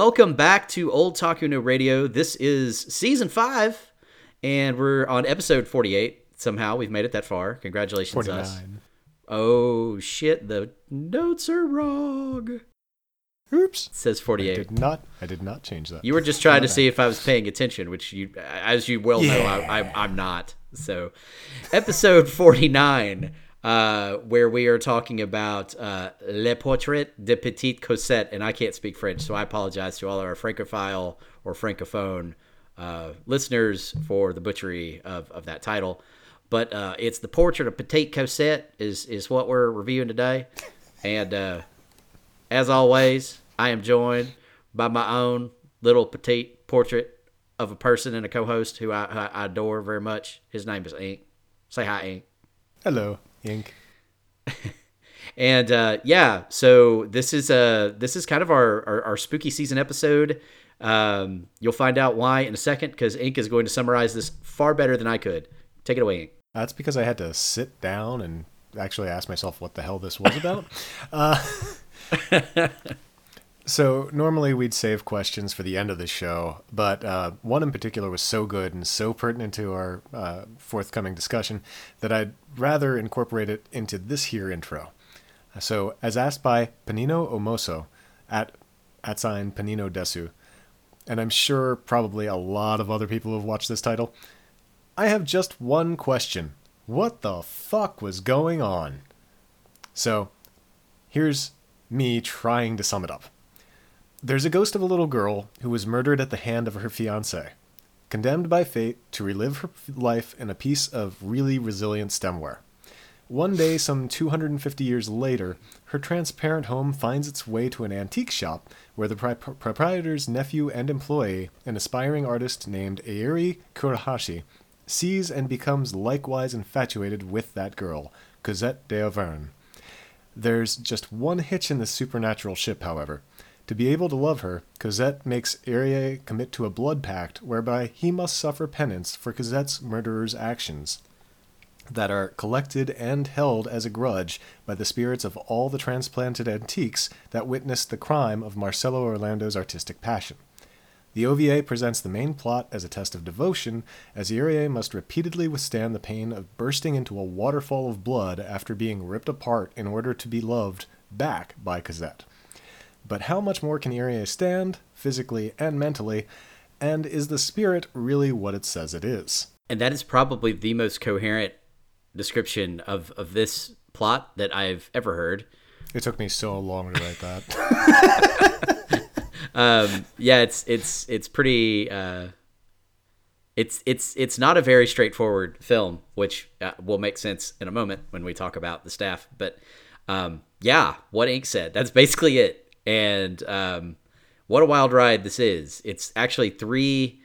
welcome back to Old Takuno Radio. This is season five, and we're on episode 48. Somehow we've made it that far. Congratulations, us. 49. Oh, shit. The notes are wrong. Oops. It says I 48. did not. I did not change that. You were just trying to see if I was paying attention, which you, as you well know, I, I, I'm not. So, episode 49, uh, where we are talking about uh, Le Portrait de Petite Cosette, and I can't speak French, so I apologize to all our francophile or francophone uh, listeners for the butchery of, of that title. But uh, it's the Portrait of Petite Cosette is is what we're reviewing today, and uh, as always, I am joined by my own little petite portrait of a person and a co-host who I, I adore very much. His name is Ink. Say hi, Ink. Hello, Ink. And uh, yeah, so this is uh this is kind of our our, our spooky season episode. Um, you'll find out why in a second because Ink is going to summarize this far better than I could. Take it away, Ink. That's because I had to sit down and actually ask myself what the hell this was about. uh, so normally we'd save questions for the end of the show, but uh, one in particular was so good and so pertinent to our uh, forthcoming discussion that I'd rather incorporate it into this here intro. So, as asked by Panino Omoso at at sign Panino Desu, and I'm sure probably a lot of other people have watched this title. I have just one question. What the fuck was going on? So, here's me trying to sum it up. There's a ghost of a little girl who was murdered at the hand of her fiance, condemned by fate to relive her life in a piece of really resilient stemware. One day, some 250 years later, her transparent home finds its way to an antique shop where the pri- proprietor's nephew and employee, an aspiring artist named Airi Kurahashi, sees and becomes likewise infatuated with that girl, Cosette d'Auvergne. There's just one hitch in this supernatural ship, however. To be able to love her, Cosette makes Arie commit to a blood pact whereby he must suffer penance for Cosette's murderer's actions that are collected and held as a grudge by the spirits of all the transplanted antiques that witnessed the crime of Marcello Orlando's artistic passion. The OVA presents the main plot as a test of devotion, as Irie must repeatedly withstand the pain of bursting into a waterfall of blood after being ripped apart in order to be loved back by Cosette. But how much more can Irie stand, physically and mentally, and is the spirit really what it says it is? And that is probably the most coherent description of of this plot that I've ever heard. It took me so long to write that. um, yeah, it's it's it's pretty. Uh, it's it's it's not a very straightforward film, which uh, will make sense in a moment when we talk about the staff. But um, yeah, what Ink said. That's basically it. And um, what a wild ride this is. It's actually three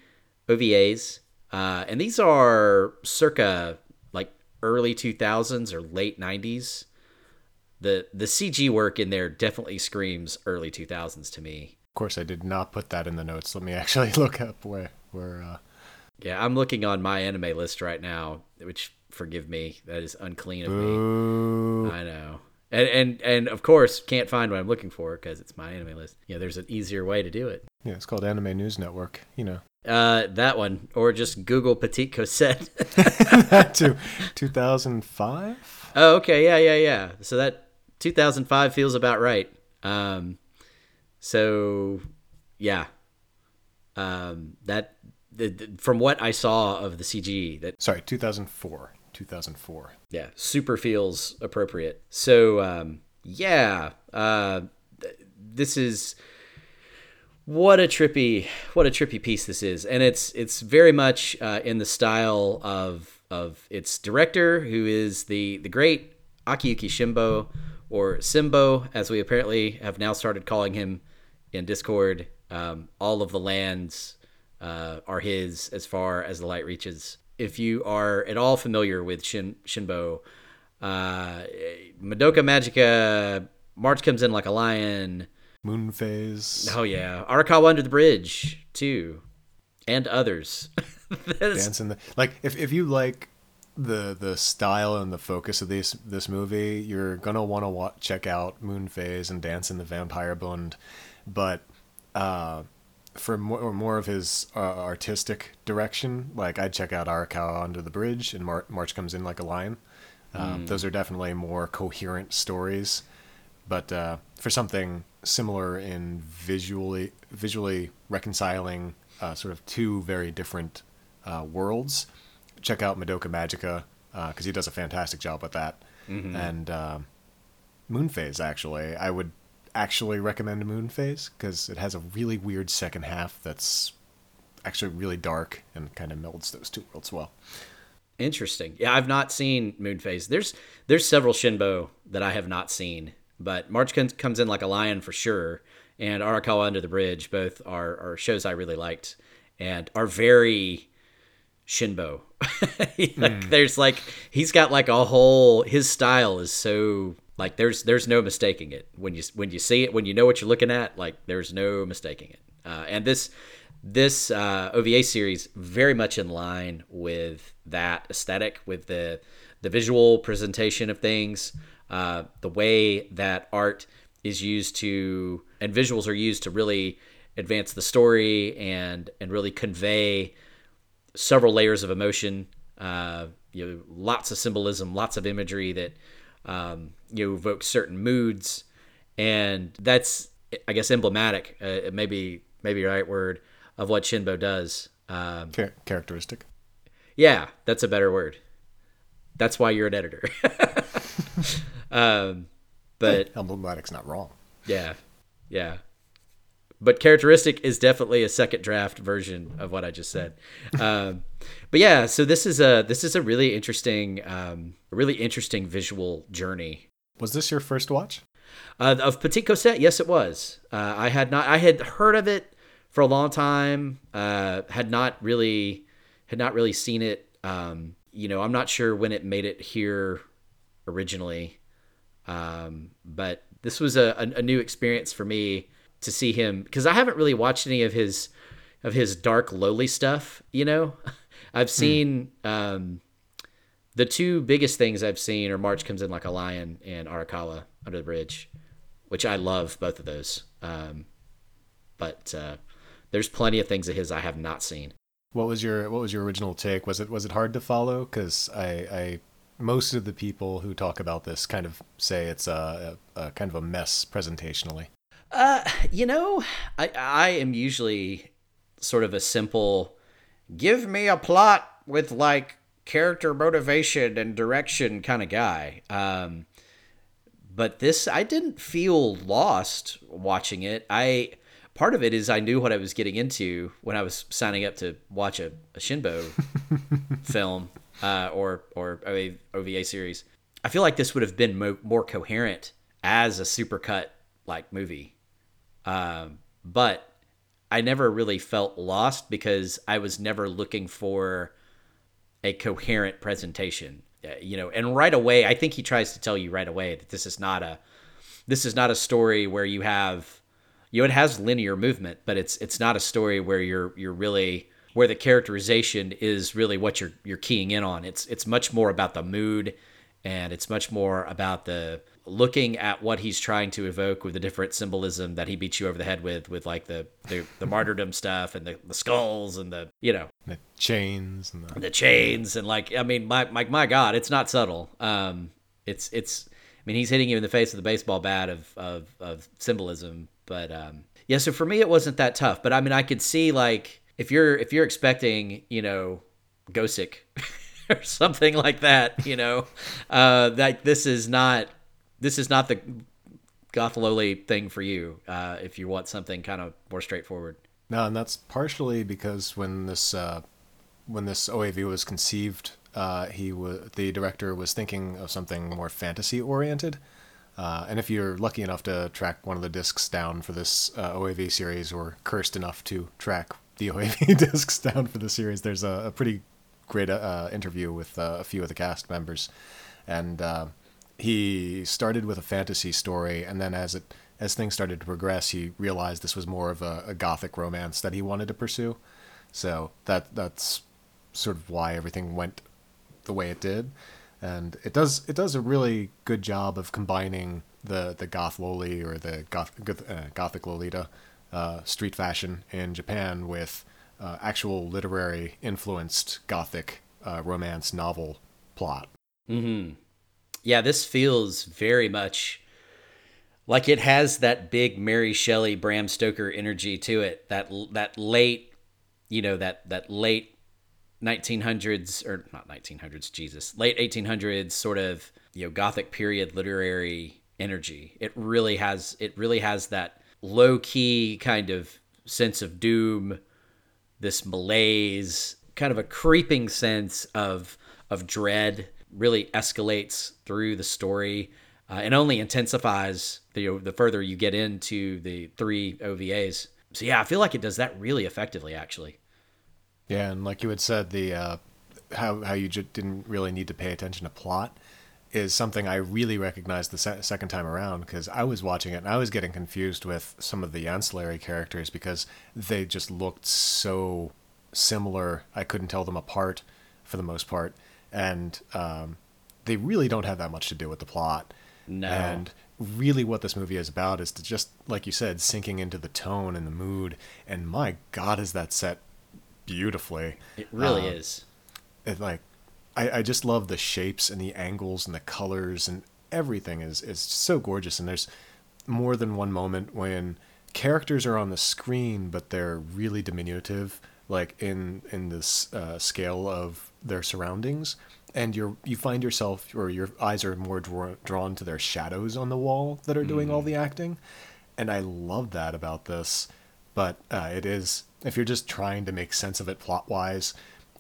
OVAs, uh, and these are circa like early 2000s or late 90s. The the CG work in there definitely screams early 2000s to me. Of course, I did not put that in the notes. Let me actually look up where where. Uh... Yeah, I'm looking on my anime list right now, which forgive me, that is unclean of Boo. me. I know. And and and of course, can't find what I'm looking for because it's my anime list. Yeah, there's an easier way to do it. Yeah, it's called Anime News Network. You know, Uh, that one, or just Google Petite Cosette. that too. 2005. oh, okay, yeah, yeah, yeah. So that 2005 feels about right. Um, so yeah, um, that the, the, from what I saw of the CG, that Sorry, 2004. 2004. yeah, super feels appropriate. So um, yeah, uh, th- this is what a trippy what a trippy piece this is, and it's it's very much uh, in the style of of its director, who is the the great Akiyuki Shimbo or Simbo, as we apparently have now started calling him in Discord. Um, all of the lands uh, are his as far as the light reaches. If you are at all familiar with Shin, Shinbo, uh, Madoka Magica, March comes in like a lion. Moon Phase. Oh yeah, Arakawa Under the Bridge too, and others. Dance in the like. If if you like the the style and the focus of this this movie, you're gonna want to wa- check out Moon Phase and Dance in the Vampire Bund. But uh, for more, more of his uh, artistic direction, like I'd check out Arakawa Under the Bridge and Mar- March Comes In Like a Lion. Um, mm. Those are definitely more coherent stories. But uh, for something similar in visually visually reconciling uh, sort of two very different uh, worlds, check out Madoka Magica because uh, he does a fantastic job with that. Mm-hmm. And Moonphase, actually, I would actually recommend Moon Phase because it has a really weird second half that's actually really dark and kind of melds those two worlds well. Interesting. Yeah, I've not seen Moon Phase. There's there's several Shinbo that I have not seen, but March comes in like a lion for sure, and Arakawa Under the Bridge both are, are shows I really liked and are very Shinbo. like, mm. There's like he's got like a whole his style is so like there's there's no mistaking it when you when you see it when you know what you're looking at like there's no mistaking it. Uh, and this this uh, OVA series very much in line with that aesthetic, with the the visual presentation of things, uh, the way that art is used to and visuals are used to really advance the story and and really convey several layers of emotion. Uh, you know, lots of symbolism, lots of imagery that um, you evoke certain moods, and that's I guess emblematic. Uh, maybe maybe right word of what Shinbo does. Um, Char- characteristic. Yeah, that's a better word. That's why you're an editor. um, but emblematic's not wrong. Yeah, yeah. But characteristic is definitely a second draft version of what I just said. Um, but yeah, so this is a this is a really interesting, um, really interesting visual journey. Was this your first watch? Uh, of Petit Cosette, yes, it was. Uh, I had not, I had heard of it for a long time. Uh, had not really had not really seen it. Um, you know, I'm not sure when it made it here originally, um, but this was a, a, a, new experience for me to see him because I haven't really watched any of his of his dark lowly stuff. You know, I've hmm. seen mm. um, the two biggest things I've seen are March comes in like a lion and Arakawa under the bridge, which I love both of those. Um, but uh, there's plenty of things of his I have not seen. What was your What was your original take? Was it Was it hard to follow? Because I, I most of the people who talk about this kind of say it's a, a, a kind of a mess presentationally. Uh, you know, I I am usually sort of a simple, give me a plot with like character motivation and direction kind of guy. Um, but this I didn't feel lost watching it. I part of it is I knew what I was getting into when I was signing up to watch a, a Shinbo film uh, or or a OVA series. I feel like this would have been mo- more coherent as a supercut like movie, um, but I never really felt lost because I was never looking for a coherent presentation. Uh, you know, and right away, I think he tries to tell you right away that this is not a this is not a story where you have you know it has linear movement, but it's it's not a story where you're you're really where the characterization is really what you're you're keying in on. It's it's much more about the mood and it's much more about the looking at what he's trying to evoke with the different symbolism that he beats you over the head with with like the the, the martyrdom stuff and the, the skulls and the you know the chains and the, the chains and like I mean my, my my god it's not subtle um it's it's I mean he's hitting you in the face with a baseball bat of of, of symbolism but um, yeah, so for me it wasn't that tough. But I mean, I could see like if you're if you're expecting you know Gosick or something like that, you know, uh, that this is not this is not the goth lowly thing for you uh, if you want something kind of more straightforward. No, and that's partially because when this uh, when this OAV was conceived, uh, he was the director was thinking of something more fantasy oriented. Uh, and if you're lucky enough to track one of the discs down for this uh, OAV series, or cursed enough to track the OAV discs down for the series, there's a, a pretty great uh, interview with a few of the cast members, and he started with a fantasy story, and then as it as things started to progress, he realized this was more of a, a gothic romance that he wanted to pursue. So that that's sort of why everything went the way it did and it does it does a really good job of combining the the goth loli or the goth uh, gothic lolita uh, street fashion in Japan with uh, actual literary influenced gothic uh, romance novel plot. Mm-hmm. Yeah, this feels very much like it has that big Mary Shelley, Bram Stoker energy to it. That that late, you know, that that late 1900s or not 1900s, Jesus, late 1800s sort of you know Gothic period literary energy. It really has it really has that low key kind of sense of doom, this malaise, kind of a creeping sense of of dread. Really escalates through the story. Uh, and only intensifies the the further you get into the three OVAs. So yeah, I feel like it does that really effectively, actually. Yeah, and like you had said, the uh, how how you just didn't really need to pay attention to plot is something I really recognized the se- second time around because I was watching it and I was getting confused with some of the ancillary characters because they just looked so similar. I couldn't tell them apart for the most part, and um, they really don't have that much to do with the plot. No. And really, what this movie is about is to just, like you said, sinking into the tone and the mood. And my God, is that set beautifully? It really um, is. It like, I, I just love the shapes and the angles and the colors and everything is is so gorgeous. And there's more than one moment when characters are on the screen, but they're really diminutive, like in in this uh, scale of their surroundings and you're you find yourself or your eyes are more draw, drawn to their shadows on the wall that are doing mm. all the acting. And i love that about this but uh, it is if you're just trying to make sense of it plot wise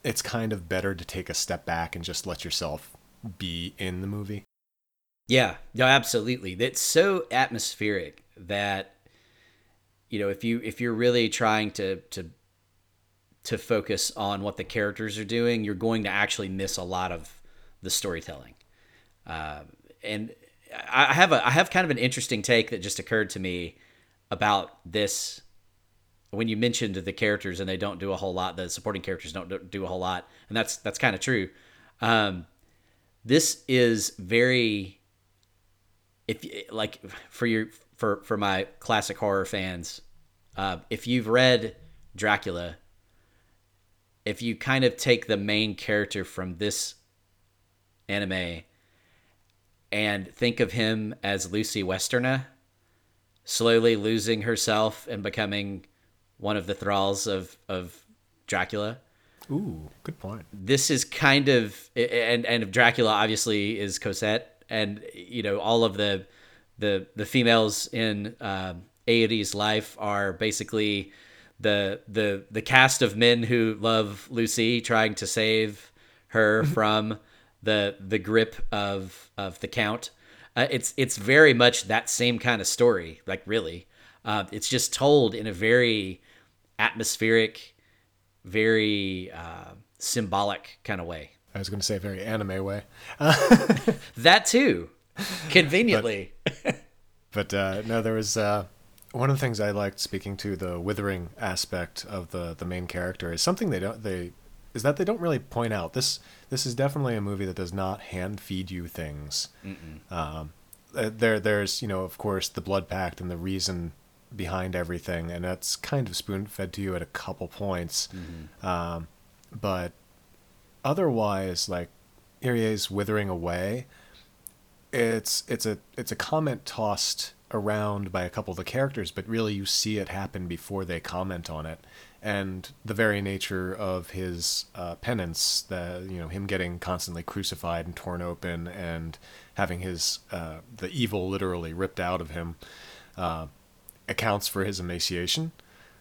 it's kind of better to take a step back and just let yourself be in the movie. Yeah. No absolutely. It's so atmospheric that you know if you if you're really trying to to to focus on what the characters are doing, you're going to actually miss a lot of the storytelling. Uh, and I have a I have kind of an interesting take that just occurred to me about this when you mentioned the characters and they don't do a whole lot. The supporting characters don't do a whole lot, and that's that's kind of true. Um, this is very if like for your for for my classic horror fans, uh, if you've read Dracula if you kind of take the main character from this anime and think of him as Lucy Westenra, slowly losing herself and becoming one of the thralls of, of Dracula. Ooh, good point. This is kind of and and Dracula obviously is Cosette, and you know all of the the the females in uh, Aoire's life are basically the the the cast of men who love Lucy trying to save her from the the grip of of the count. Uh, it's it's very much that same kind of story, like really. Uh, it's just told in a very atmospheric, very uh, symbolic kind of way. I was going to say very anime way. that too, conveniently. But, but uh, no, there was uh, one of the things I liked speaking to the withering aspect of the the main character is something they don't they is that they don't really point out. This this is definitely a movie that does not hand feed you things. Um, uh, there there's you know of course the blood pact and the reason behind everything, and that's kind of spoon fed to you at a couple points. Mm-hmm. Um, but otherwise, like Iríe's withering away, it's it's a it's a comment tossed around by a couple of the characters, but really you see it happen before they comment on it. And the very nature of his uh, penance, the you know him getting constantly crucified and torn open, and having his uh, the evil literally ripped out of him, uh, accounts for his emaciation.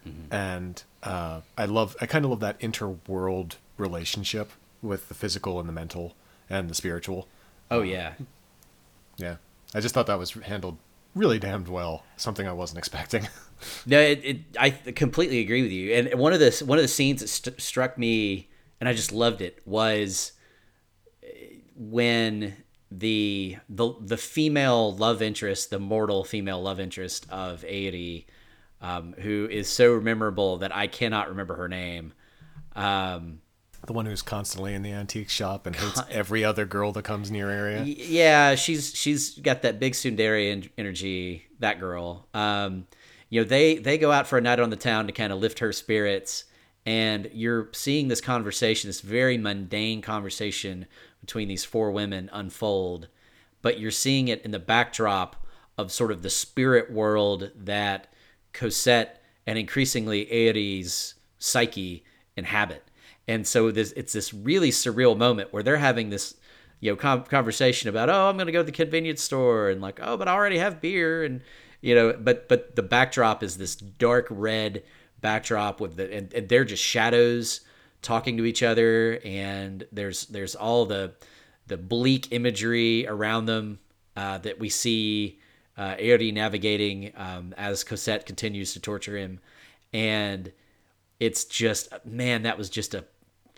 Mm-hmm. And uh, I love, I kind of love that interworld relationship with the physical and the mental and the spiritual. Oh yeah, yeah. I just thought that was handled really damned well. Something I wasn't expecting. no, it, it, I completely agree with you. And one of the one of the scenes that st- struck me, and I just loved it, was when the the the female love interest, the mortal female love interest of Aoire, um, who is so memorable that I cannot remember her name. Um, the one who's constantly in the antique shop and hates every other girl that comes near Airi. Yeah, she's she's got that big tsundere energy. That girl. Um, you know they they go out for a night on the town to kind of lift her spirits and you're seeing this conversation this very mundane conversation between these four women unfold but you're seeing it in the backdrop of sort of the spirit world that Cosette and increasingly Aries psyche inhabit and so this it's this really surreal moment where they're having this you know com- conversation about oh i'm going to go to the convenience store and like oh but i already have beer and you know but but the backdrop is this dark red backdrop with the and, and they're just shadows talking to each other and there's there's all the the bleak imagery around them uh, that we see uh, Aerie navigating um, as Cosette continues to torture him. And it's just man that was just a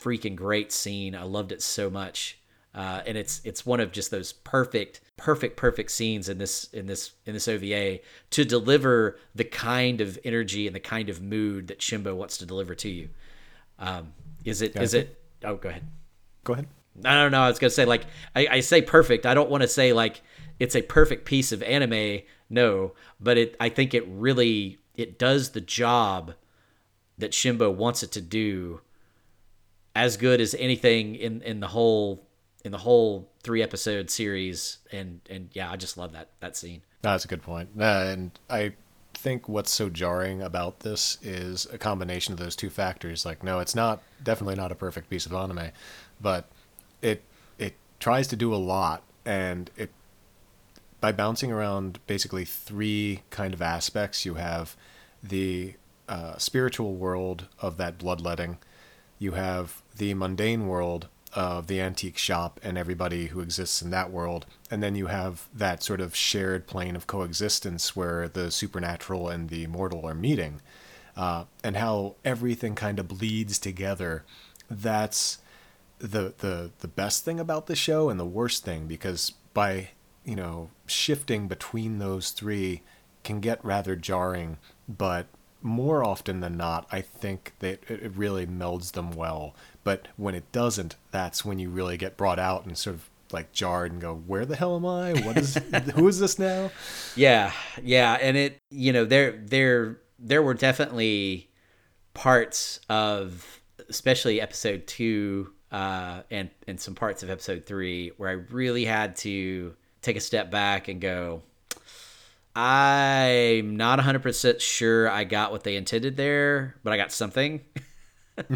freaking great scene i loved it so much uh, and it's it's one of just those perfect perfect perfect scenes in this in this in this OVA to deliver the kind of energy and the kind of mood that Shimbo wants to deliver to you. Um, is it is it? Oh, go ahead. Go ahead. I don't know. I was gonna say like I, I say perfect. I don't want to say like it's a perfect piece of anime. No, but it I think it really it does the job that Shimbo wants it to do as good as anything in in the whole in the whole three episode series. And and yeah i just love that that scene. That's a good point. Uh, and i think what's so jarring about this is a combination of those two factors. Like no it's not definitely not a perfect piece of anime but it it tries to do a lot. And it by bouncing around basically three kind of aspects you have the uh, spiritual world of that bloodletting you have the mundane world of the antique shop and everybody who exists in that world. And then you have that sort of shared plane of coexistence where the supernatural and the mortal are meeting, uh, and how everything kind of bleeds together. That's the the the best thing about the show and the worst thing because by you know shifting between those three can get rather jarring, but more often than not, I think that it really melds them well but when it doesn't, that's when you really get brought out and sort of like jarred and go, "Where the hell am I? What is who is this now?" Yeah, yeah, and it you know there there there were definitely parts of especially episode two uh, and and some parts of episode three where I really had to take a step back and go. I'm not 100% sure I got what they intended there, but I got something.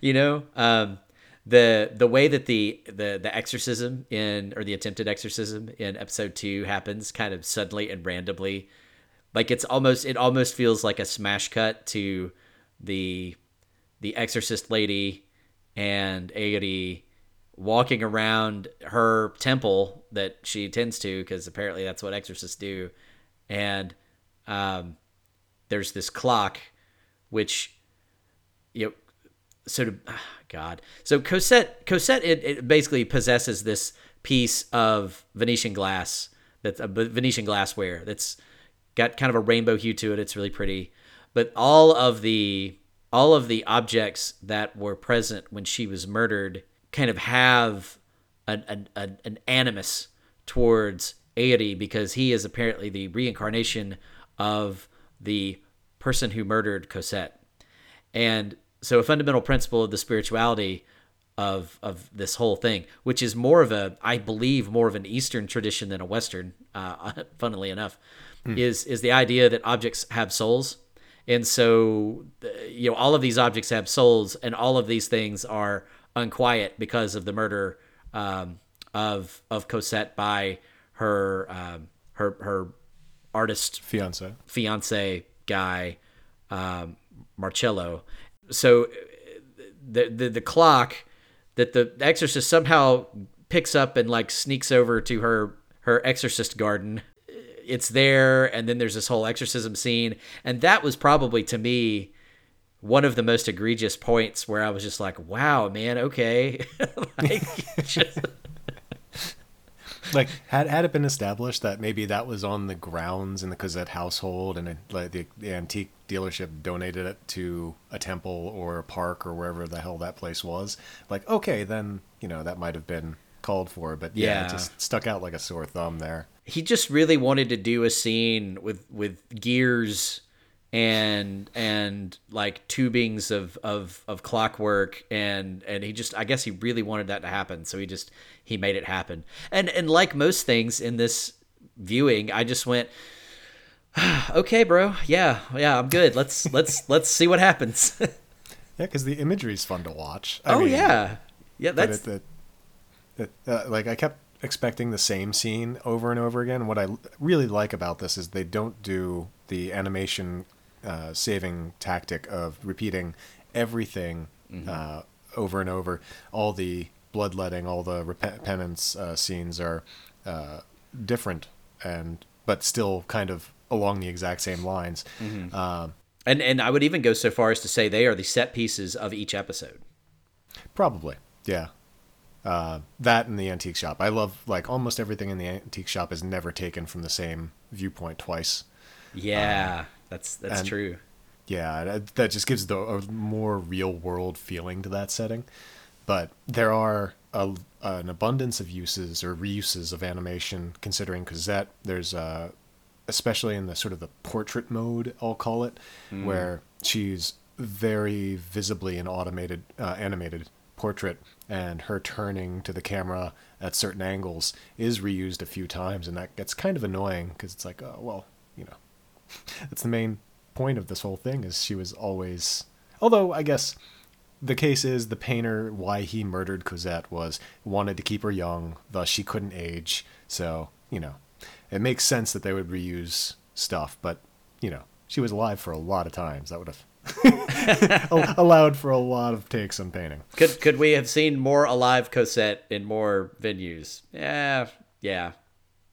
you know, um, the the way that the the the exorcism in or the attempted exorcism in episode two happens kind of suddenly and randomly, like it's almost it almost feels like a smash cut to the the exorcist lady and Airi walking around her temple that she attends to because apparently that's what exorcists do, and um, there's this clock which you know, sort of God. So Cosette, Cosette, it, it basically possesses this piece of Venetian glass that's a Venetian glassware that's got kind of a rainbow hue to it. It's really pretty, but all of the all of the objects that were present when she was murdered kind of have an an, an animus towards Airi because he is apparently the reincarnation of the person who murdered Cosette. And so a fundamental principle of the spirituality of of this whole thing, which is more of a, I believe, more of an Eastern tradition than a Western. Uh, funnily enough, mm. is is the idea that objects have souls, and so you know all of these objects have souls, and all of these things are unquiet because of the murder um, of of Cosette by her um, her her artist fiance. fiance guy um, Marcello, so the, the the clock that the exorcist somehow picks up and like sneaks over to her her exorcist garden it's there and then there's this whole exorcism scene. And that was probably to me one of the most egregious points where i was just like wow man okay like, just, like had had it been established that maybe that was on the grounds in the Cosette household and it, like the, the antique dealership donated it to a temple or a park or wherever the hell that place was, like okay, then you know that might have been called for. But yeah, yeah. it just stuck out like a sore thumb there. he just really wanted to do a scene with with gears and and like tubings of of of clockwork and and he just I guess he really wanted that to happen so he just he made it happen. And and like most things in this viewing I just went okay bro yeah yeah I'm good. Let's let's let's see what happens. Yeah because the imagery is fun to watch. I oh mean, yeah. Yeah that's it, it, it, uh, like I kept expecting the same scene over and over again. What I really like about this is they don't do the animation uh, saving tactic of repeating everything mm-hmm. uh, over and over. All the bloodletting, all the penance uh, scenes are uh, different, and but still kind of along the exact same lines. Mm-hmm. Um, and and I would even go so far as to say they are the set pieces of each episode. Probably, yeah. Uh, that and the antique shop. I love like almost everything in the antique shop is never taken from the same viewpoint twice. Yeah, um, that's that's and, true. Yeah, that, that just gives the a more real world feeling to that setting. But there are a, an abundance of uses or reuses of animation considering Cosette. There's uh, especially in the sort of the portrait mode, I'll call it, mm. where she's very visibly an automated uh, animated portrait and her turning to the camera at certain angles is reused a few times and that gets kind of annoying because it's like oh well you know that's the main point of this whole thing is she was always although i guess the case is the painter why he murdered cosette was wanted to keep her young thus she couldn't age so you know it makes sense that they would reuse stuff but you know she was alive for a lot of times that would have allowed for a lot of takes on painting. Could could we have seen more alive Cosette in more venues? Yeah, yeah,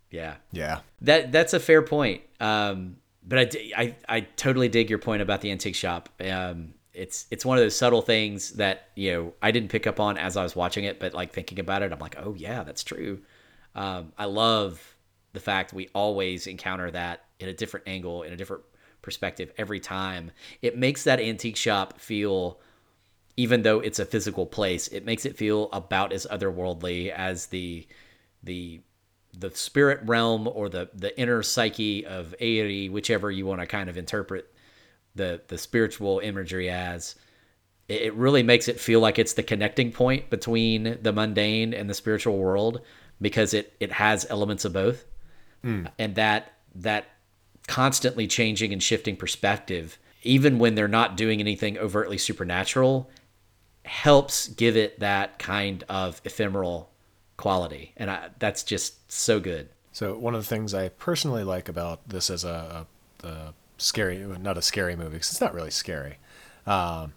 yeah, yeah. That that's a fair point. Um, but I, I I totally dig your point about the antique shop. Um, it's it's one of those subtle things that you know I didn't pick up on as I was watching it, but like thinking about it, I'm like, oh yeah, that's true. Um, I love the fact we always encounter that in a different angle, in a different perspective every time. It makes that antique shop feel even though it's a physical place, it makes it feel about as otherworldly as the the the spirit realm or the the inner psyche of Airi, whichever you want to kind of interpret the the spiritual imagery as. It really makes it feel like it's the connecting point between the mundane and the spiritual world because it it has elements of both, mm. and that that constantly changing and shifting perspective, even when they're not doing anything overtly supernatural, helps give it that kind of ephemeral quality. And I, that's just so good. So, one of the things I personally like about this as a, a, a scary, not a scary movie, because it's not really scary. Um,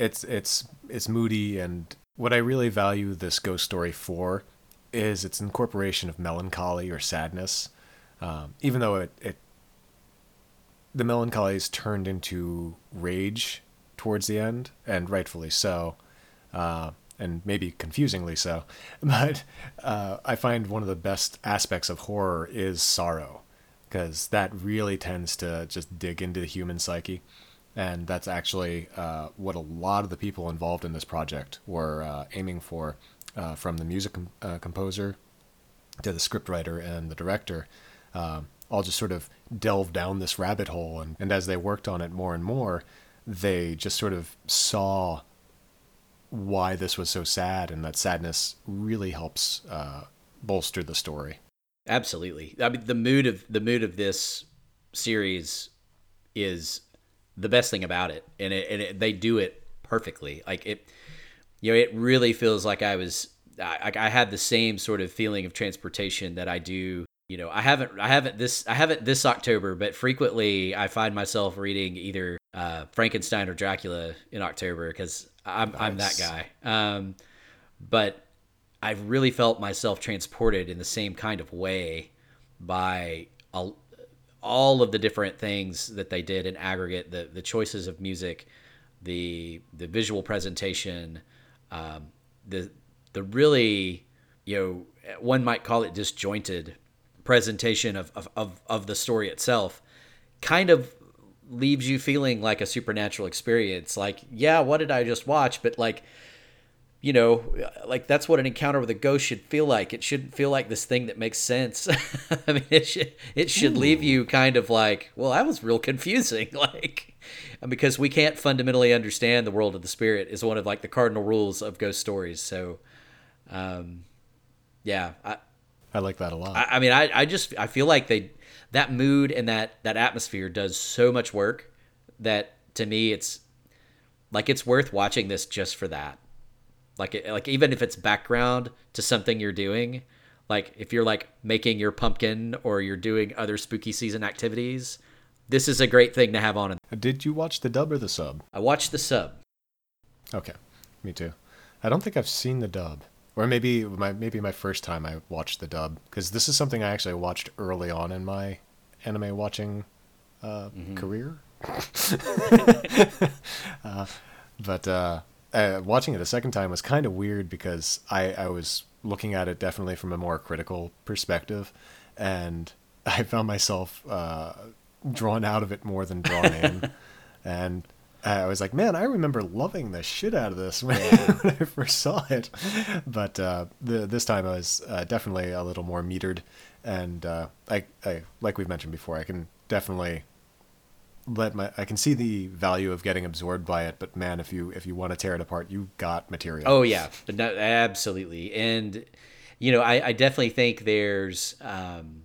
it's it's it's moody, and what I really value this ghost story for is its incorporation of melancholy or sadness. Um, even though it, it the melancholy is turned into rage towards the end, and rightfully so, uh, and maybe confusingly so. But uh, I find one of the best aspects of horror is sorrow, because that really tends to just dig into the human psyche. And that's actually uh, what a lot of the people involved in this project were uh, aiming for, uh, from the music com- uh, composer to the scriptwriter and the director. Um, all just sort of delve down this rabbit hole. And, and as they worked on it more and more, they just sort of saw why this was so sad, and that sadness really helps uh, bolster the story. Absolutely. I mean, the mood of the mood of this series is the best thing about it, and it, and it, they do it perfectly. Like it, you know, it really feels like I was. I, I had the same sort of feeling of transportation that I do you know i haven't i haven't this i haven't this october but frequently i find myself reading either uh, frankenstein or dracula in october because i'm nice. i'm that guy um, but i've really felt myself transported in the same kind of way by all, all of the different things that they did in aggregate the the choices of music the the visual presentation um, the the really you know one might call it disjointed presentation of, of, of, of the story itself kind of leaves you feeling like a supernatural experience. Like, yeah, what did I just watch? But like, you know, like that's what an encounter with a ghost should feel like. It shouldn't feel like this thing that makes sense. I mean, it should it should Ooh. leave you kind of like, well, that was real confusing. Like, because we can't fundamentally understand the world of the spirit is one of like the cardinal rules of ghost stories. So, um, yeah, I, I like that a lot. I, I mean, I, I just I feel like they that mood and that that atmosphere does so much work that to me it's like it's worth watching this just for that. Like like even if it's background to something you're doing like if you're like making your pumpkin or you're doing other spooky season activities this is a great thing to have on did you watch the dub or the sub? I watched the sub. Okay me too. I don't think i've seen the dub or maybe my maybe my first time i watched the dub because this is something i actually watched early on in my anime watching uh, mm-hmm. career uh, but uh, uh, watching it a second time was kind of weird because I, I was looking at it definitely from a more critical perspective, and I found myself uh, drawn out of it more than drawn in, and I was like, man, I remember loving the shit out of this when, when I first saw it, but uh, the, this time I was uh, definitely a little more metered, and uh, I, I like we've mentioned before, I can definitely let my I can see the value of getting absorbed by it, but man, if you if you want to tear it apart, you got material. Oh yeah, no, absolutely, and you know I, I definitely think there's um,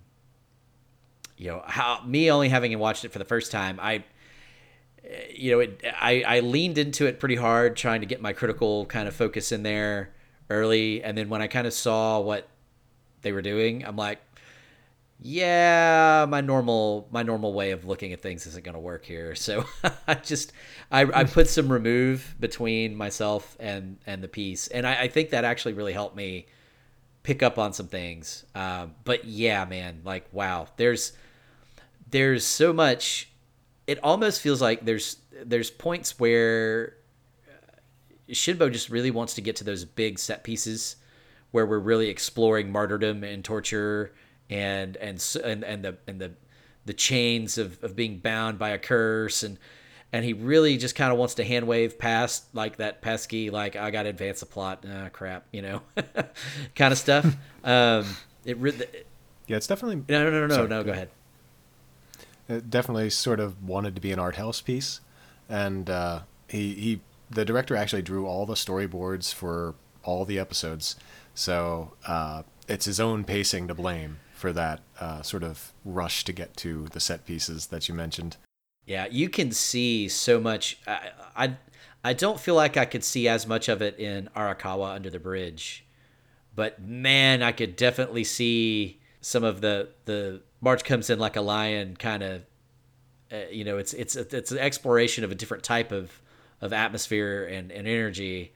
you know how me only having watched it for the first time, I you know it I I leaned into it pretty hard, trying to get my critical kind of focus in there early, and then when I kind of saw what they were doing, I'm like, yeah, my normal my normal way of looking at things isn't going to work here. So I just I, I put some remove between myself and and the piece, and I, I think that actually really helped me pick up on some things. Um, but yeah, man, like wow, there's there's so much. It almost feels like there's there's points where uh, Shinbo just really wants to get to those big set pieces where we're really exploring martyrdom and torture and and and and the and the the chains of, of being bound by a curse. And and he really just kind of wants to hand wave past like that pesky like I got to advance the plot. Ah, crap you know? Kind of stuff. Um it really yeah it's definitely no no no no Sorry. no go ahead it definitely sort of wanted to be an art house piece and uh, he he the director actually drew all the storyboards for all the episodes so uh, it's his own pacing to blame for that uh, sort of rush to get to the set pieces that you mentioned. Yeah, you can see so much. I, I, I don't feel like I could see as much of it in Arakawa Under the Bridge, but man, I could definitely see some of the the March comes in like a lion kind of. Uh, you know, it's it's it's an exploration of a different type of of atmosphere and, and energy,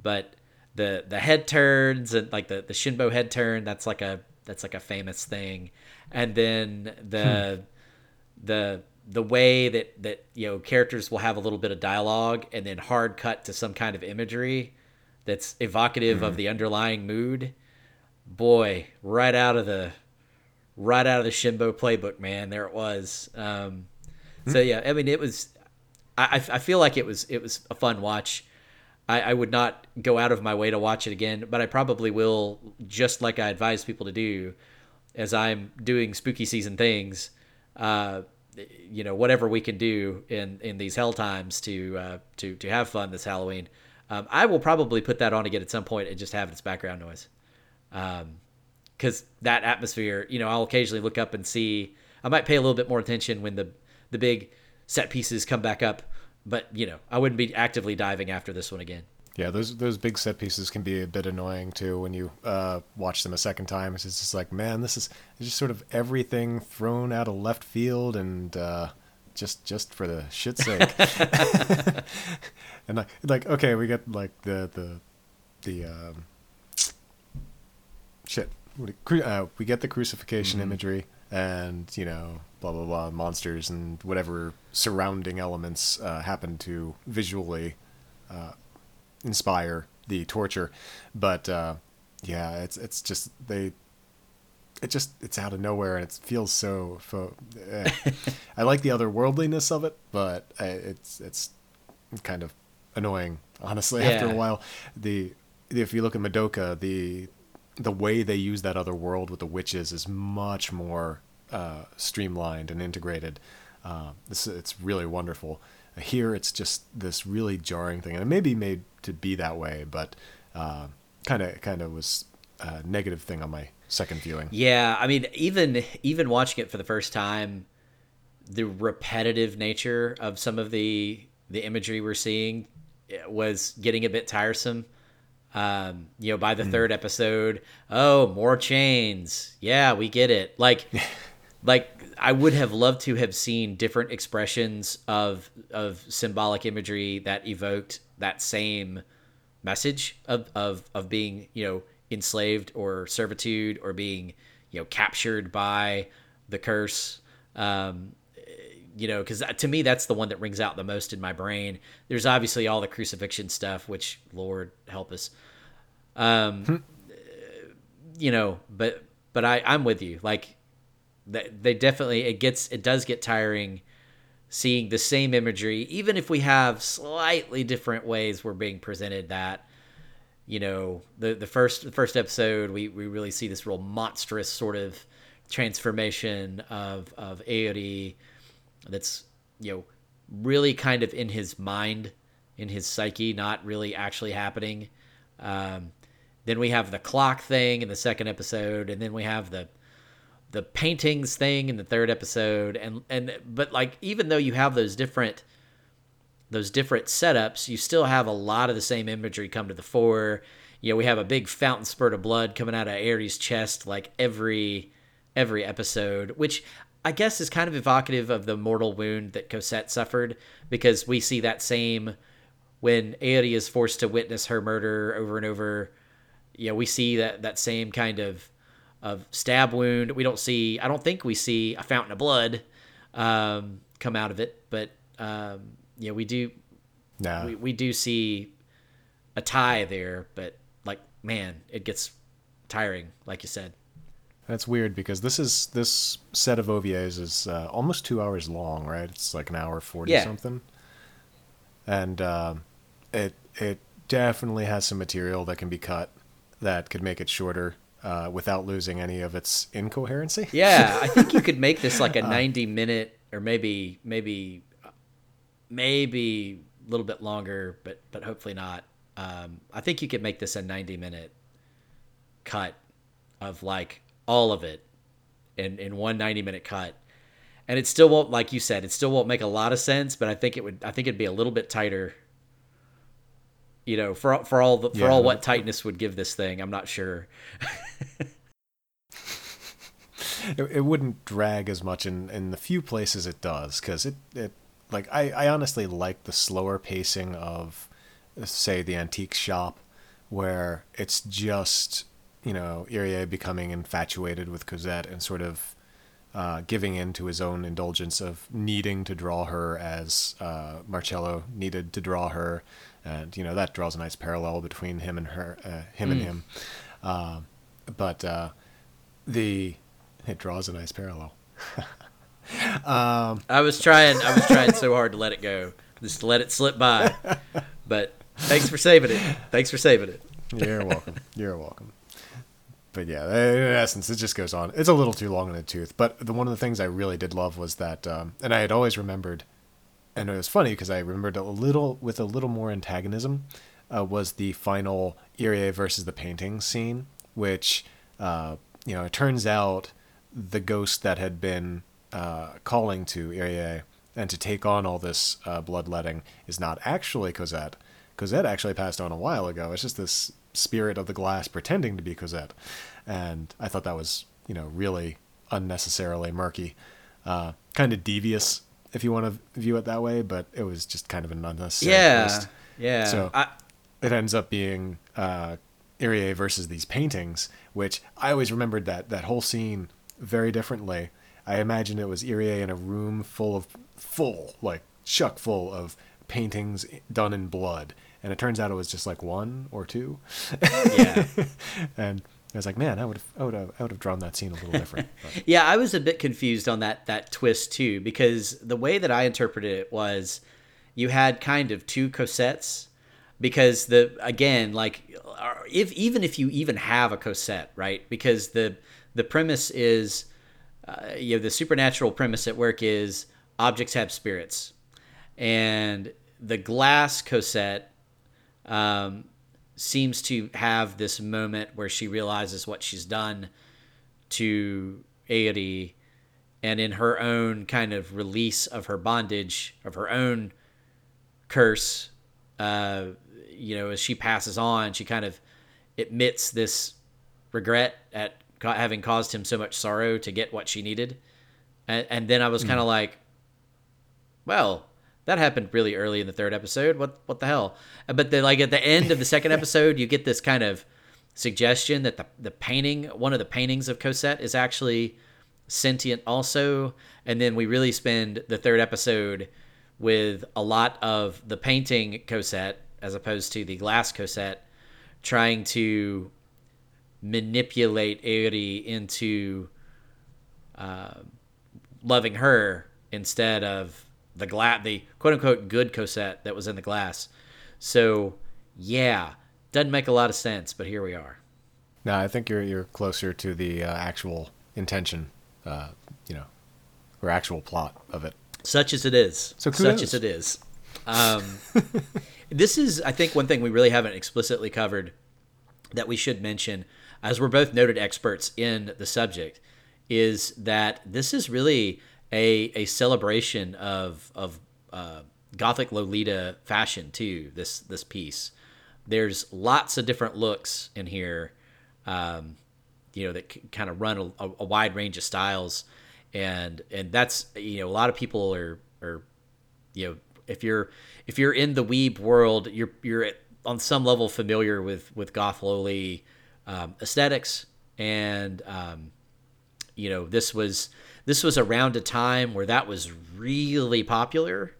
but the the head turns and like the the Shinbo head turn that's like a that's like a famous thing. And then the hmm. the the way that that you know characters will have a little bit of dialogue and then hard cut to some kind of imagery that's evocative mm-hmm. of the underlying mood. Boy, right out of the right out of the Shinbo playbook, man. There it was. Um, hmm. So yeah, I mean, it was. I I feel like it was it was a fun watch. I, I would not go out of my way to watch it again, but I probably will, just like I advise people to do, as I'm doing spooky season things. Uh, you know, whatever we can do in in these hell times to uh, to to have fun this Halloween. Um, I will probably put that on again at some point and just have its background noise. Because that atmosphere, you know, I'll occasionally look up and see. I might pay a little bit more attention when the the big set pieces come back up but you know, I wouldn't be actively diving after this one again. Yeah, those those big set pieces can be a bit annoying too when you uh, watch them a second time. It's just like, man, this is just sort of everything thrown out of left field and uh, just just for the shit's sake. and like, like, okay, we get like the the the um, shit. Uh, we get the crucifixion mm-hmm. imagery and you know blah blah blah monsters and whatever surrounding elements uh, happen to visually uh, inspire the torture but uh, yeah it's it's just they it just it's out of nowhere and it feels so fo- eh. I like the otherworldliness of it but uh, it's it's kind of annoying honestly yeah. after a while the if you look at Madoka, the the way they use that other world with the witches is much more uh, streamlined and integrated. Uh, it's really wonderful. Here, it's just this really jarring thing, and it may be made to be that way, but kind of kind of was a negative thing on my second viewing. Yeah, I mean, even even watching it for the first time, the repetitive nature of some of the the imagery we're seeing was getting a bit tiresome. Um, you know, by the mm. third episode, oh, more chains. Yeah, we get it. Like, like I would have loved to have seen different expressions of of symbolic imagery that evoked that same message of of of being you know enslaved or servitude or being you know captured by the curse. Um, you know, because to me that's the one that rings out the most in my brain. There's obviously all the crucifixion stuff, which Lord help us. Um, hmm. you know, but but I I'm with you. Like they definitely it gets it does get tiring seeing the same imagery, even if we have slightly different ways we're being presented that. You know, the the first the first episode we, we really see this real monstrous sort of transformation of of Airi that's, you know, really kind of in his mind, in his psyche, not really actually happening. Um, then we have the clock thing in the second episode, and then we have the the paintings thing in the third episode and and but like even though you have those different those different setups you still have a lot of the same imagery come to the fore you know we have a big fountain spurt of blood coming out of Airi's chest like every every episode which i guess is kind of evocative of the mortal wound that cosette suffered because we see that same when Airi is forced to witness her murder over and over know we see that that same kind of of stab wound. We don't see. I don't think we see a fountain of blood um, come out of it, but um, yeah, we do. No. We, we do see a tie there, but like man, it gets tiring, like you said. That's weird because this is this set of OVAs is uh, almost two hours long, right? It's like an hour forty yeah. something, and uh, it it definitely has some material that can be cut that could make it shorter uh, without losing any of its incoherency. Yeah, I think you could make this like a uh, 90 minute or maybe maybe maybe a little bit longer, but but hopefully not. Um, I think you could make this a 90 minute cut of like all of it in in one 90 minute cut. And it still won't like you said, it still won't make a lot of sense, but I think it would I think it'd be a little bit tighter you know, for for all the, for yeah, all what tightness would give this thing, I'm not sure. it, it wouldn't drag as much in in the few places it does because it it like I I honestly like the slower pacing of say the antique shop where it's just you know Airi becoming infatuated with Cosette and sort of uh, giving in to his own indulgence of needing to draw her as uh, Marcello needed to draw her, and you know that draws a nice parallel between him and her, uh, him mm. and him. Uh, but uh, the it draws a nice parallel. um, I was trying. I was trying so hard to let it go, just let it slip by. But thanks for saving it. Thanks for saving it. You're welcome. You're welcome. But yeah, in essence, it just goes on. It's a little too long in the tooth. But the, one of the things I really did love was that, um, and I had always remembered and it was funny because I remembered a little with a little more antagonism uh, was the final Airi versus the painting scene, which uh, you know it turns out the ghost that had been uh, calling to Airi and to take on all this uh, bloodletting is not actually Cosette. Cosette actually passed on a while ago. It's just this spirit of the glass pretending to be Cosette, and I thought that was you know really unnecessarily murky, uh, kind of devious if you want to view it that way, but it was just kind of an unnecessary yeah, twist. Yeah. So I, it ends up being uh, Airi versus these paintings, which I always remembered that that whole scene very differently. I imagined it was Airi in a room full of full, like chuck full of paintings done in blood, and it turns out it was just like one or two. Yeah. and I was like, man, I would have, I would have, I would have drawn that scene a little different. yeah, I was a bit confused on that that twist too, because the way that I interpreted it was, you had kind of two Cosettes. because the again like if even if you even have a Cosette, right? Because the the premise is uh, you know the supernatural premise at work is objects have spirits, and the glass Cosette um, seems to have this moment where she realizes what she's done to Airi, and in her own kind of release of her bondage of her own curse, uh, you know, as she passes on, she kind of admits this regret at having caused him so much sorrow to get what she needed. And, and then I was kind of mm. like, well, that happened really early in the third episode. What what the hell? But then, like at the end of the second episode, you get this kind of suggestion that the the painting, one of the paintings of Cosette, is actually sentient also. And then we really spend the third episode with a lot of the painting Cosette as opposed to the glass Cosette trying to manipulate Airi into uh, loving her instead of the glass, the quote unquote good Cosette that was in the glass. So, yeah, doesn't make a lot of sense, but here we are. No, I think you're you're closer to the uh, actual intention, uh, you know, or actual plot of it. Such as it is. So such as it is. Um, this is, I think, one thing we really haven't explicitly covered that we should mention, as we're both noted experts in the subject, is that this is really a a celebration of of uh, Gothic Lolita fashion too. This this piece, there's lots of different looks in here, um, you know, that c- kind of run a, a, wide range of styles, and and that's you know a lot of people are are you know if you're if you're in the weeb world, you're you're on some level familiar with with goth loli um, aesthetics, and um, you know this was this was around a time where that was really popular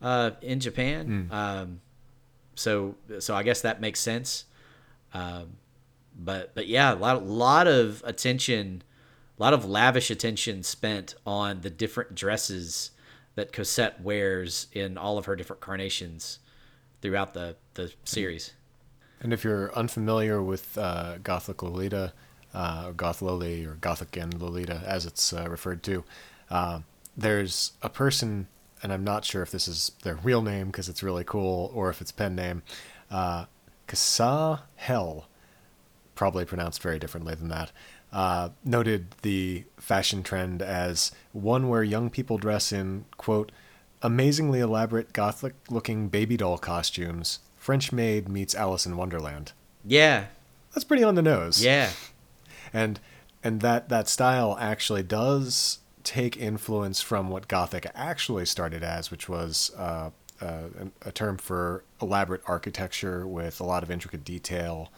uh, in Japan. Mm. Um, so so I guess that makes sense. Um, but but yeah, a lot lot of attention, a lot of lavish attention spent on the different dresses that Cosette wears in all of her different carnations throughout the the series. And if you're unfamiliar with uh, Gothic Lolita, uh, Goth Loli or Gothic and Lolita, as it's uh, referred to. Uh, there's a person, and I'm not sure if this is their real name because it's really cool, or if it's pen name. Uh, Kasa Hell, probably pronounced very differently than that. Uh, noted the fashion trend as one where young people dress in quote amazingly elaborate gothic looking baby doll costumes french maid meets alice in wonderland yeah that's pretty on the nose yeah and and that that style actually does take influence from what Gothic actually started as, which was uh, uh, a term for elaborate architecture with a lot of intricate detail,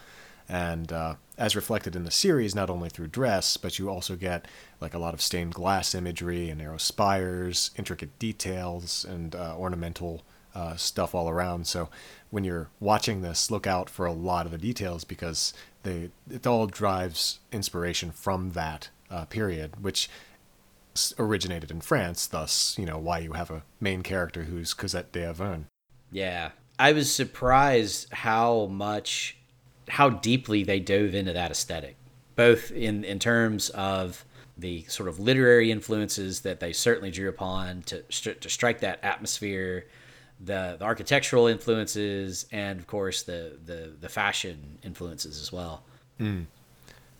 and uh, as reflected in the series, not only through dress, but you also get like a lot of stained glass imagery and narrow spires, intricate details, and uh, ornamental uh, stuff all around. So when you're watching this, look out for a lot of the details because they it all drives inspiration from that uh, period, which originated in France. Thus, you know why you have a main character who's Cosette d'Auvergne. Yeah, I was surprised how much, how deeply they dove into that aesthetic, both in in terms of the sort of literary influences that they certainly drew upon to to strike that atmosphere the, the architectural influences and of course the the, the fashion influences as well. Mm.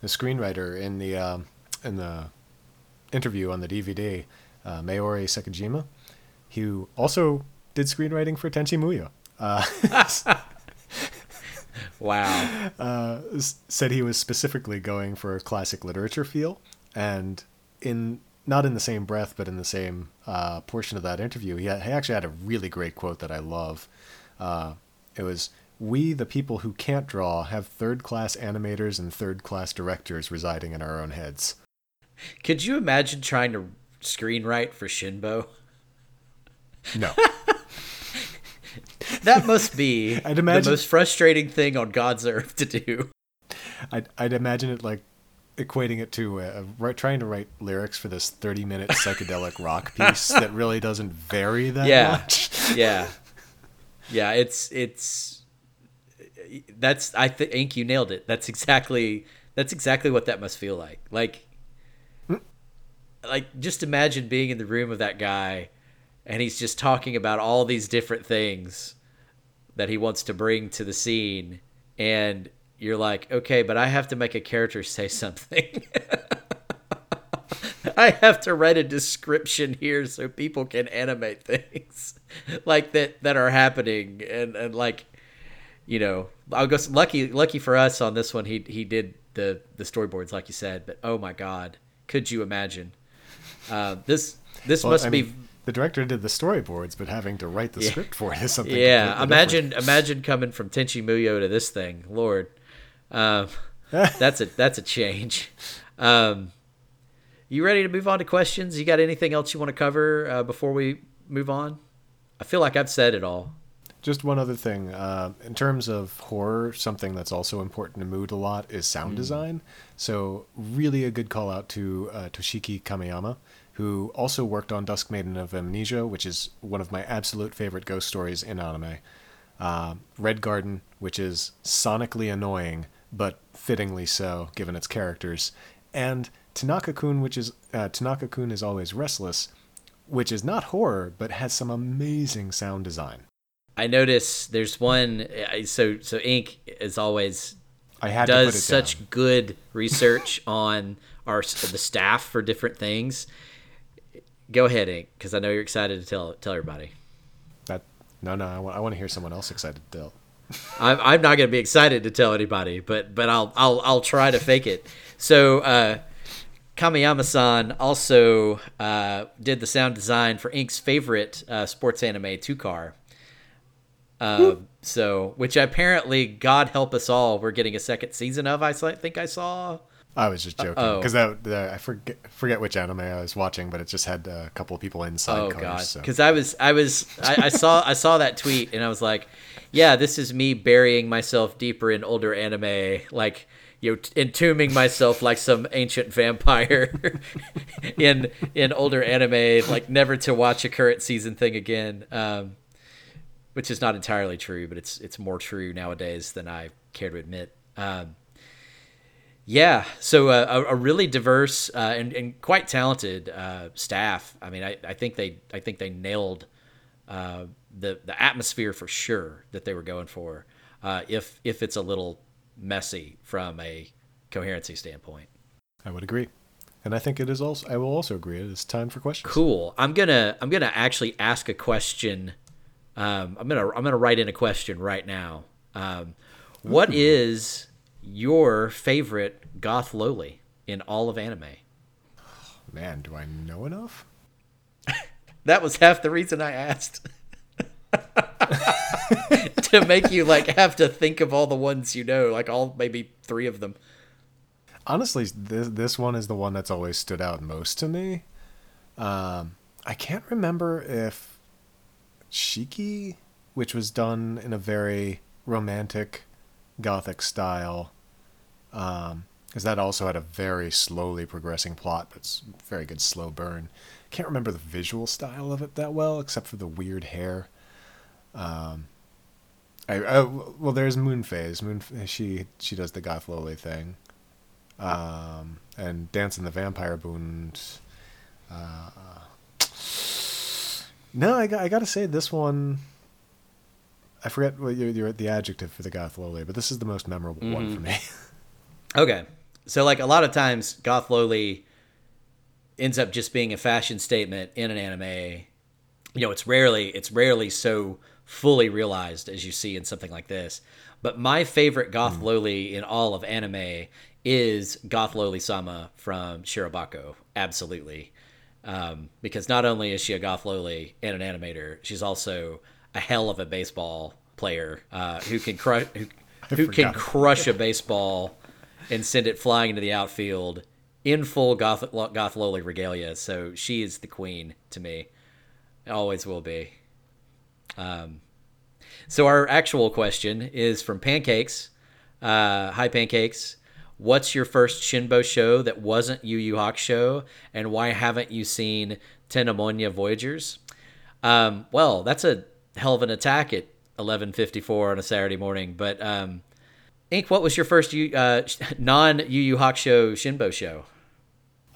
The screenwriter in the um, in the interview on the DVD, uh, Mayori Sekijima, who also did screenwriting for Tenchi Muyo. Uh, wow. Uh, said he was specifically going for a classic literature feel, and in not in the same breath, but in the same uh, portion of that interview, he, had, he, actually had a really great quote that I love. Uh, it was, "We, the people who can't draw, have third-class animators and third-class directors residing in our own heads." Could you imagine trying to screenwrite for Shinbo? No. that must be I'd imagine, the most frustrating thing on God's earth to do. I'd, I'd imagine it like equating it to uh, trying to write lyrics for this 30 minute psychedelic rock piece that really doesn't vary that yeah. much. yeah. Yeah, it's it's that's I think Ink you nailed it. That's exactly that's exactly what that must feel like. Like like just imagine being in the room of that guy and he's just talking about all these different things that he wants to bring to the scene and you're like, "Okay, but I have to make a character say something." I have to write a description here so people can animate things like that that are happening and and like you know, I'll go lucky lucky for us on this one he he did the the storyboards like you said, but oh my god, could you imagine? Uh, this this well, must I be mean, the director did the storyboards, but having to write the yeah. script for it is something. Yeah, imagine different. imagine coming from Tenchi Muyo to this thing, Lord. Um, that's a that's a change. Um, you ready to move on to questions? You got anything else you want to cover uh, before we move on? I feel like I've said it all. Just one other thing. Uh, in terms of horror, something that's also important to mood a lot is sound mm. design. So, really a good call out to uh, Toshiki Kameyama, who also worked on Dusk Maiden of Amnesia, which is one of my absolute favorite ghost stories in anime. Uh, Red Garden, which is sonically annoying, but fittingly so, given its characters. And Tanaka Kun, which is uh, Tanaka Kun is always restless, which is not horror, but has some amazing sound design. I notice there's one. So so Ink is always I had does such down. good research on our the staff for different things. Go ahead, Ink, because I know you're excited to tell tell everybody. That no no I want I want to hear someone else excited to tell. I'm, I'm not going to be excited to tell anybody, but but I'll I'll I'll try to fake it. So uh, Kameyama-san also uh, did the sound design for Ink's favorite uh, sports anime, Two Car. Uh, so, which apparently, God help us all, we're getting a second season of. I think I saw. I was just joking because oh. that, I forget forget which anime I was watching, but it just had a couple of people inside. Oh cars, god! Because so. I was I was I, I saw I saw that tweet and I was like, yeah, this is me burying myself deeper in older anime, like you know, entombing myself like some ancient vampire in in older anime, like never to watch a current season thing again. Um, which is not entirely true, but it's it's more true nowadays than I care to admit. Um, yeah, so uh, a, a, really diverse uh, and, and quite talented uh, staff. I mean, I, I think they I think they nailed uh, the the atmosphere for sure that they were going for. Uh, if if it's a little messy from a coherency standpoint, I would agree, and I think it is also. I will also agree. It is time for questions. Cool. I'm gonna I'm gonna actually ask a question um, I'm gonna I'm gonna write in a question right now. Um, what is your favorite goth loli in all of anime? Man, do I know enough? that was half the reason I asked. to make you like have to think of all the ones you know, like all maybe three of them. Honestly, this this one is the one that's always stood out most to me. Um, I can't remember if Shiki, which was done in a very romantic gothic style. Um, because that also had a very slowly progressing plot, but it's very good slow burn. Can't remember the visual style of it that well, except for the weird hair. Um, I, I well, there's Moon Phase. Moon she she does the goth loli thing, um, and Dance in the Vampire Bund. Uh, no, I I got to say this one. I forget what you're, you're, the adjective for the goth loli, but this is the most memorable mm-hmm. one for me. okay, so like a lot of times, goth loli ends up just being a fashion statement in an anime. You know, it's rarely it's rarely so fully realized as you see in something like this. But my favorite goth mm. loli in all of anime is goth loli sama from Shirobako. Absolutely um, because not only is she a goth loli and an animator, she's also a hell of a baseball player uh, who can crush who, who can crush a baseball and send it flying into the outfield in full goth goth loli regalia. So she is the queen to me, always will be. Um, so our actual question is from Pancakes. Uh, hi, Pancakes. What's your first Shinbo show that wasn't Yu Yu Hakusho, and why haven't you seen Tenamonya Voyagers? Um, well, that's a hell of an attack at 11:54 on a Saturday morning. But um, Ink, what was your first uh, non Yu Yu Hakusho Shinbo show?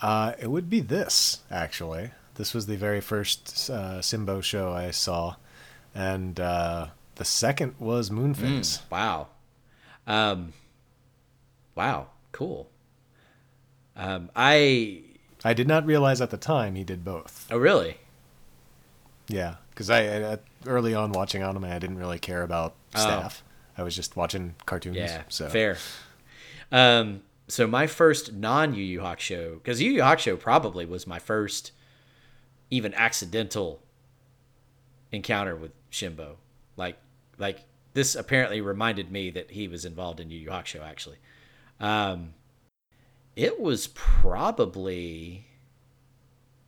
Uh, it would be this actually. This was the very first uh, Shinbo show I saw, and uh, the second was Moon Phase. Mm, wow, um, wow, cool. Um, I I did not realize at the time he did both. Oh, really? Yeah, because I, I early on watching anime, I didn't really care about oh. staff. Oh. I was just watching cartoons. Yeah, so fair. Um, so my first non Yu Yu Hakusho, because Yu Yu Hakusho probably was my first even accidental encounter with Shimbo. Like, like this apparently reminded me that he was involved in Yu Yu Hakusho. Actually, um, it was probably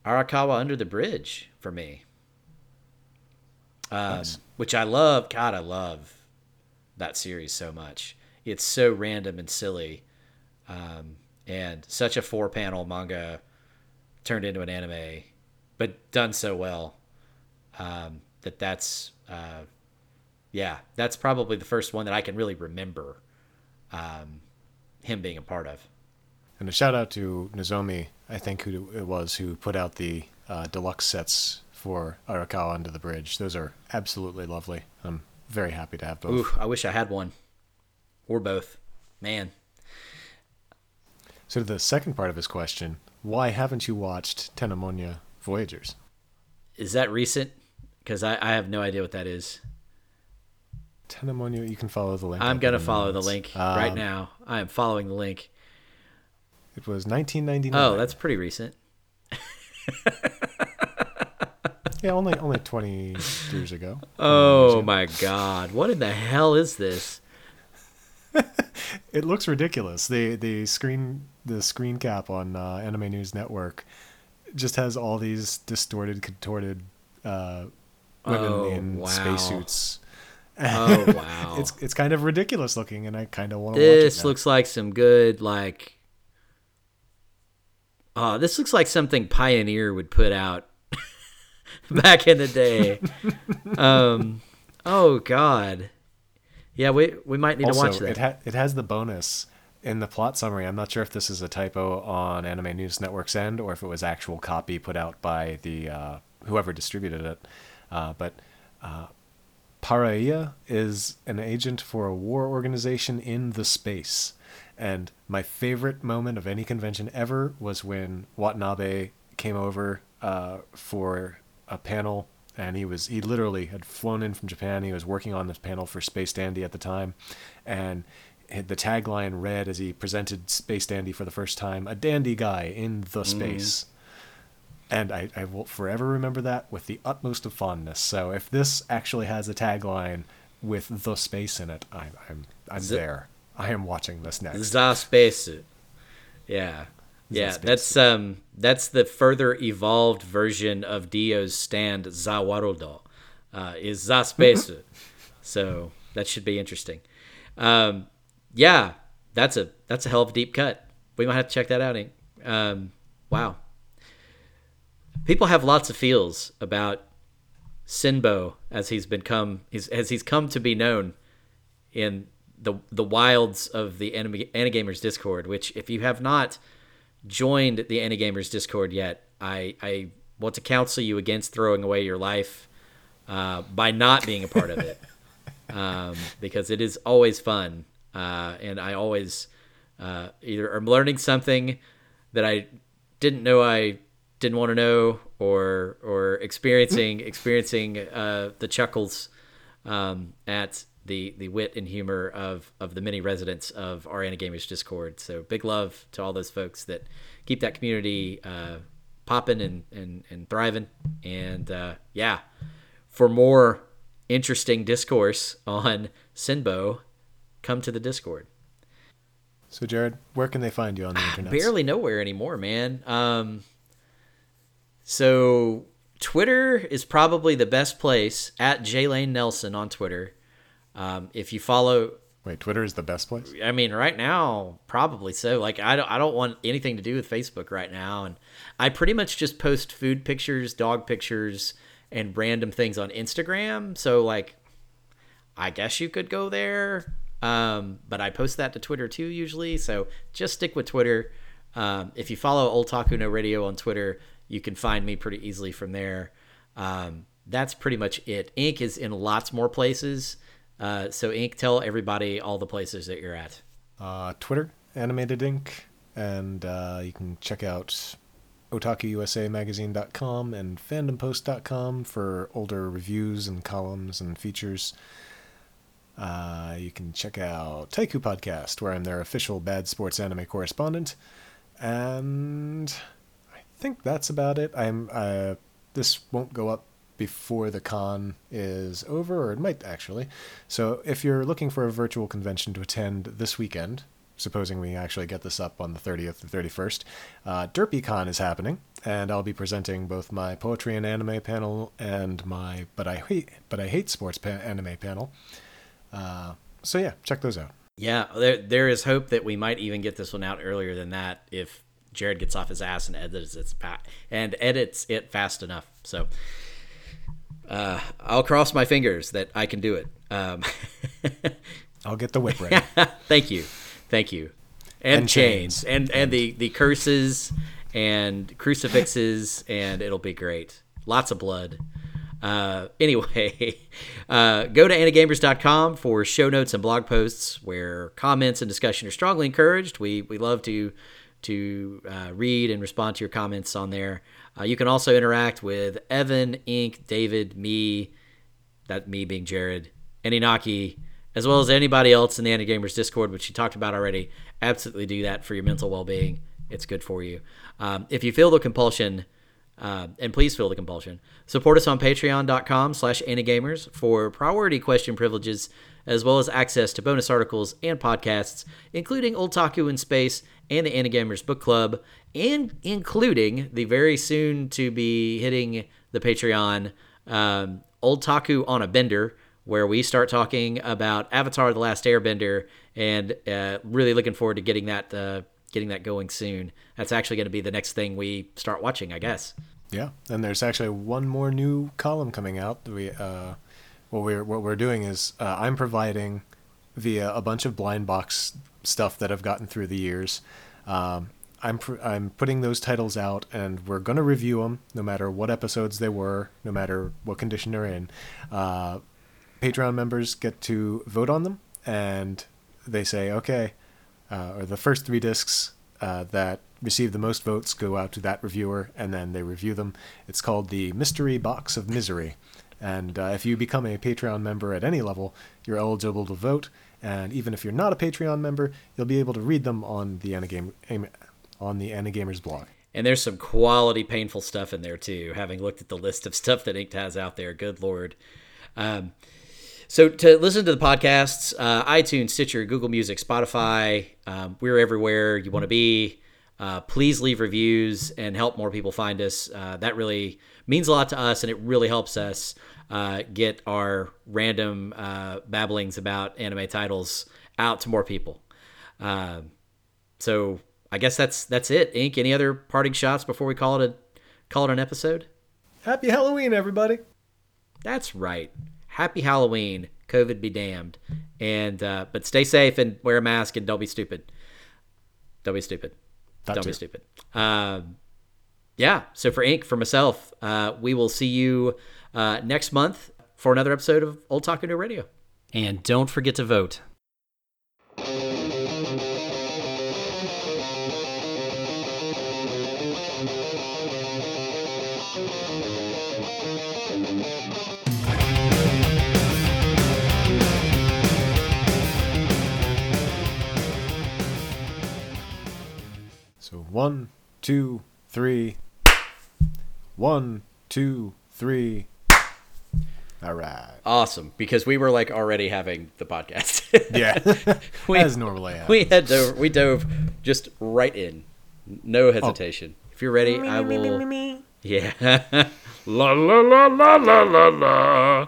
Arakawa Under the Bridge for me. Um, nice. Which I love. God, I love that series so much. It's so random and silly, um, and such a four panel manga turned into an anime, but done so well um, that that's uh, yeah, that's probably the first one that I can really remember um, him being a part of. And a shout out to Nozomi, I think who it was who put out the uh, deluxe sets for Arakawa Under the Bridge. Those are absolutely lovely. I'm very happy to have both. Ooh, I wish I had one or both. Man. So, to the second part of his question, why haven't you watched Tenamonya Voyagers? Is that recent? Because I, I have no idea what that is. Tenamonya, you can follow the link. I'm going to follow the link um, right now. I am following the link. It was 1999. Oh, that's pretty recent. yeah, only only 20 years ago. Oh years my god. What in the hell is this? it looks ridiculous. The the screen the screen cap on uh, Anime News Network just has all these distorted, contorted uh, women oh, in wow. spacesuits. Oh wow! it's it's kind of ridiculous looking, and I kind of want to. This looks like some good like. Oh, this looks like something Pioneer would put out back in the day. um, oh God, yeah, we we might need also, to watch that. It ha- it has the bonus in the plot summary. I'm not sure if this is a typo on Anime News Network's end or if it was actual copy put out by the uh, whoever distributed it. Uh, but uh, Paraia is an agent for a war organization in the space. And my favorite moment of any convention ever was when Watanabe came over uh, for a panel and he was he literally had flown in from Japan. He was working on this panel for Space Dandy at the time, and the tagline read as he presented Space Dandy for the first time: "A dandy guy in the mm. space." Mm. And I, I will forever remember that with the utmost of fondness. So if this actually has a tagline with the space in it, I, I'm I'm the, there. I am watching this next. The space. Yeah. Yeah, that's um that's the further evolved version of Dio's stand Zawarudo. Uh, is za space. so that should be interesting. Um, yeah, that's a that's a hell of a deep cut. We might have to check that out. Um, wow. People have lots of feels about Sinbo as he's become he's, as he's come to be known in the the wilds of the anime, Anigamers Discord. Which, if you have not joined the Anigamers Discord yet, I, I want to counsel you against throwing away your life uh, by not being a part of it. Um, because it is always fun. Uh, and I always uh, either am learning something that I didn't know I didn't want to know, or or experiencing experiencing uh, the chuckles um, at the the wit and humor of of the many residents of our Anigamers Discord. So big love to all those folks that keep that community uh, popping and, and and thriving. And uh, yeah, for more interesting discourse on Sinbo, come to the Discord. So Jared, where can they find you on the internet? Barely nowhere anymore, man. Um, so Twitter is probably the best place at Lane Nelson on Twitter. Um, if you follow, wait, Twitter is the best place. I mean, right now, probably so. Like, I don't, I don't want anything to do with Facebook right now, and I pretty much just post food pictures, dog pictures, and random things on Instagram. So, like, I guess you could go there. Um, but I post that to Twitter too usually, so just stick with Twitter. Um, if you follow Old Taku No Radio on Twitter, you can find me pretty easily from there. Um, that's pretty much it. Ink is in lots more places. Uh, so Ink, tell everybody all the places that you're at. Uh, Twitter, Animated Ink, and uh, you can check out otakuusamagazine.com and fandompost.com for older reviews and columns and features. Uh, you can check out Taiku Podcast, where I'm their official bad sports anime correspondent. And I think that's about it. I'm uh, this won't go up before the con is over, or it might actually. So if you're looking for a virtual convention to attend this weekend, supposing we actually get this up on the 30th or 31st, uh, DerpyCon is happening, and I'll be presenting both my poetry and anime panel and my but I hate but I hate sports pa- anime panel. Uh, so yeah, check those out. Yeah, there there is hope that we might even get this one out earlier than that if Jared gets off his ass and edits it and edits it fast enough. So uh, I'll cross my fingers that I can do it. Um, I'll get the whip ready. Thank you, thank you, and, and chains. chains, and and the the curses and crucifixes, and it'll be great. Lots of blood. Uh, anyway, uh, go to anigamers.com for show notes and blog posts where comments and discussion are strongly encouraged. We we love to to uh, read and respond to your comments on there. Uh, you can also interact with Evan, Ink, David, me, that me being Jared, and Inaki, as well as anybody else in the Anigamers Discord, which you talked about already. Absolutely do that for your mental well being. It's good for you. Um, if you feel the compulsion, uh, and please feel the compulsion, support us on patreon.com slash anigamers for priority question privileges, as well as access to bonus articles and podcasts, including Old Taku in Space and the Anigamers Book Club, and including the very soon to be hitting the Patreon um, Old Taku on a Bender, where we start talking about Avatar: The Last Airbender, and uh, really looking forward to getting that uh, getting that going soon. That's actually going to be the next thing we start watching, I guess. Yeah, and there's actually one more new column coming out. We uh, what we're what we're doing is uh, I'm providing via a bunch of blind box stuff that I've gotten through the years. Um, I'm pr- I'm putting those titles out, and we're gonna review them, no matter what episodes they were, no matter what condition they're in. Uh, Patreon members get to vote on them, and they say, okay, uh, or the first three discs uh, that receive the most votes go out to that reviewer, and then they review them. It's called the Mystery Box of Misery. And uh, if you become a Patreon member at any level, you're eligible to vote. And even if you're not a Patreon member, you'll be able to read them on the Anigame, on the Anigamers blog. And there's some quality painful stuff in there too. Having looked at the list of stuff that Inked has out there, good lord. Um, so to listen to the podcasts, uh, iTunes, Stitcher, Google Music, Spotify, um, we're everywhere you want to be. Uh, please leave reviews and help more people find us. Uh, that really means a lot to us, and it really helps us uh, get our random uh, babblings about anime titles out to more people. Uh, so I guess that's that's it. Ink. Any other parting shots before we call it a call it an episode? Happy Halloween, everybody. That's right. Happy Halloween. COVID be damned. And uh, but stay safe and wear a mask and don't be stupid. Don't be stupid. That don't too. be stupid. Um, yeah. So for Ink, for myself, uh, we will see you uh, next month for another episode of Old Taku No Radio. And don't forget to vote. One, two, three. One, two, three. All right. Awesome, because we were like already having the podcast. yeah, we, as normally happens. We had to. We dove just right in, no oh. hesitation. Oh. If you're ready, I will. Yeah. la la la la la la la.